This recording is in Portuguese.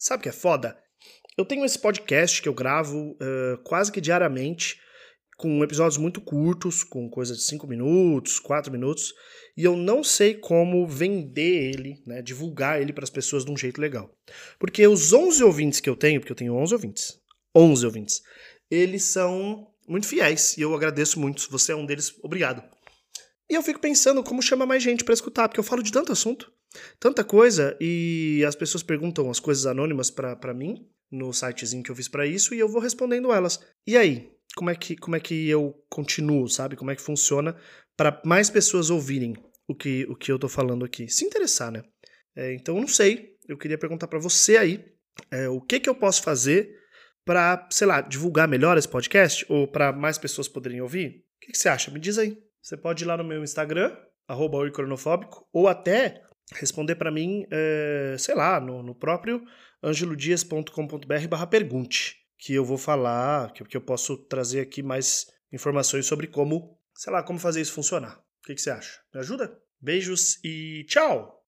Sabe o que é foda? Eu tenho esse podcast que eu gravo uh, quase que diariamente, com episódios muito curtos, com coisa de 5 minutos, 4 minutos, e eu não sei como vender ele, né, divulgar ele para as pessoas de um jeito legal. Porque os 11 ouvintes que eu tenho, porque eu tenho 11 ouvintes, 11 ouvintes, eles são muito fiéis e eu agradeço muito. Você é um deles, obrigado. E eu fico pensando como chama mais gente para escutar, porque eu falo de tanto assunto, tanta coisa, e as pessoas perguntam as coisas anônimas para mim no sitezinho que eu fiz para isso e eu vou respondendo elas. E aí, como é que como é que eu continuo, sabe? Como é que funciona para mais pessoas ouvirem o que o que eu tô falando aqui, se interessar, né? É, então eu não sei. Eu queria perguntar para você aí, é, o que que eu posso fazer para, sei lá, divulgar melhor esse podcast ou para mais pessoas poderem ouvir? O que, que você acha? Me diz aí. Você pode ir lá no meu Instagram, arroba ou até responder para mim, é, sei lá, no, no próprio angelodias.com.br barra pergunte, que eu vou falar, que, que eu posso trazer aqui mais informações sobre como, sei lá, como fazer isso funcionar. O que, que você acha? Me ajuda? Beijos e tchau!